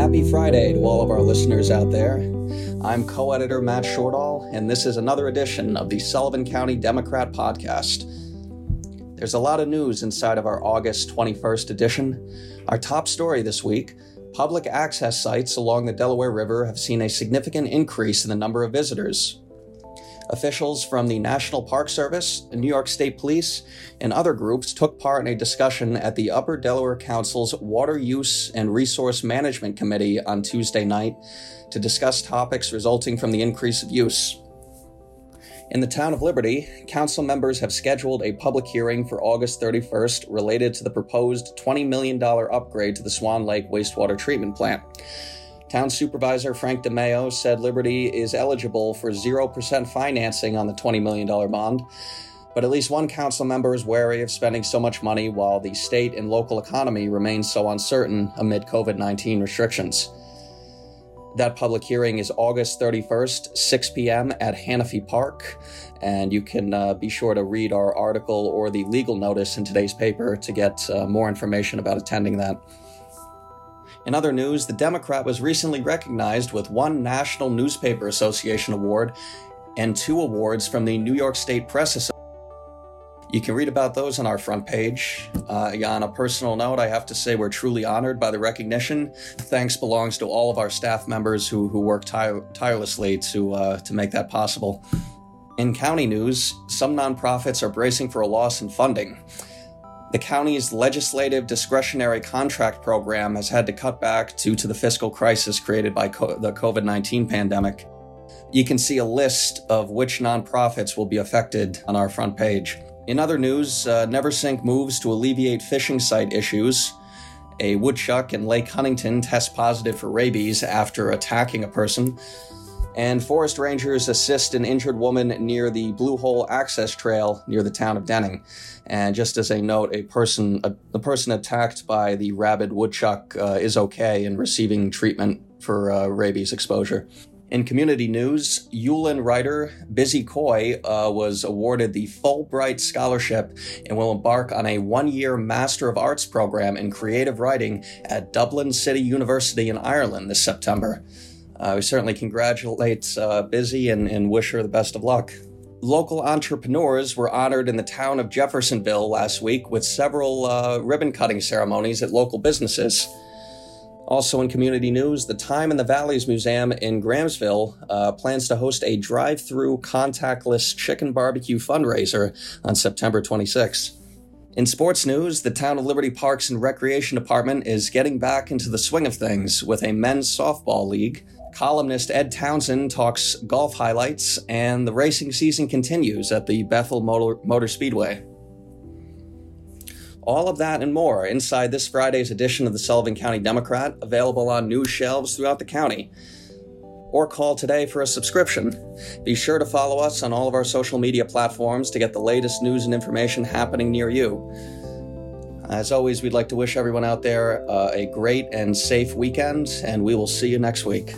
Happy Friday to all of our listeners out there. I'm co editor Matt Shortall, and this is another edition of the Sullivan County Democrat Podcast. There's a lot of news inside of our August 21st edition. Our top story this week public access sites along the Delaware River have seen a significant increase in the number of visitors. Officials from the National Park Service, New York State Police, and other groups took part in a discussion at the Upper Delaware Council's Water Use and Resource Management Committee on Tuesday night to discuss topics resulting from the increase of use. In the town of Liberty, council members have scheduled a public hearing for August 31st related to the proposed $20 million upgrade to the Swan Lake wastewater treatment plant. Town Supervisor Frank DeMayo said Liberty is eligible for 0% financing on the $20 million bond, but at least one council member is wary of spending so much money while the state and local economy remains so uncertain amid COVID 19 restrictions. That public hearing is August 31st, 6 p.m. at Hanofee Park, and you can uh, be sure to read our article or the legal notice in today's paper to get uh, more information about attending that. In other news, The Democrat was recently recognized with one National Newspaper Association award and two awards from the New York State Press Association. You can read about those on our front page. Uh, on a personal note, I have to say we're truly honored by the recognition. Thanks belongs to all of our staff members who, who work tire- tirelessly to, uh, to make that possible. In county news, some nonprofits are bracing for a loss in funding. The county's legislative discretionary contract program has had to cut back due to the fiscal crisis created by co- the COVID 19 pandemic. You can see a list of which nonprofits will be affected on our front page. In other news, uh, Neversink moves to alleviate fishing site issues. A woodchuck in Lake Huntington tests positive for rabies after attacking a person and forest rangers assist an injured woman near the Blue Hole Access Trail near the town of Denning. And just as a note, a person, a, the person attacked by the rabid woodchuck uh, is okay and receiving treatment for uh, rabies exposure. In community news, Yulan writer Busy Coy uh, was awarded the Fulbright Scholarship and will embark on a one year Master of Arts program in creative writing at Dublin City University in Ireland this September. Uh, we certainly congratulate uh, Busy and, and wish her the best of luck. Local entrepreneurs were honored in the town of Jeffersonville last week with several uh, ribbon cutting ceremonies at local businesses. Also, in community news, the Time and the Valleys Museum in Grahamsville uh, plans to host a drive through contactless chicken barbecue fundraiser on September 26. In sports news, the Town of Liberty Parks and Recreation Department is getting back into the swing of things with a men's softball league Columnist Ed Townsend talks golf highlights, and the racing season continues at the Bethel Motor, Motor Speedway. All of that and more inside this Friday's edition of the Sullivan County Democrat, available on news shelves throughout the county. Or call today for a subscription. Be sure to follow us on all of our social media platforms to get the latest news and information happening near you. As always, we'd like to wish everyone out there uh, a great and safe weekend, and we will see you next week.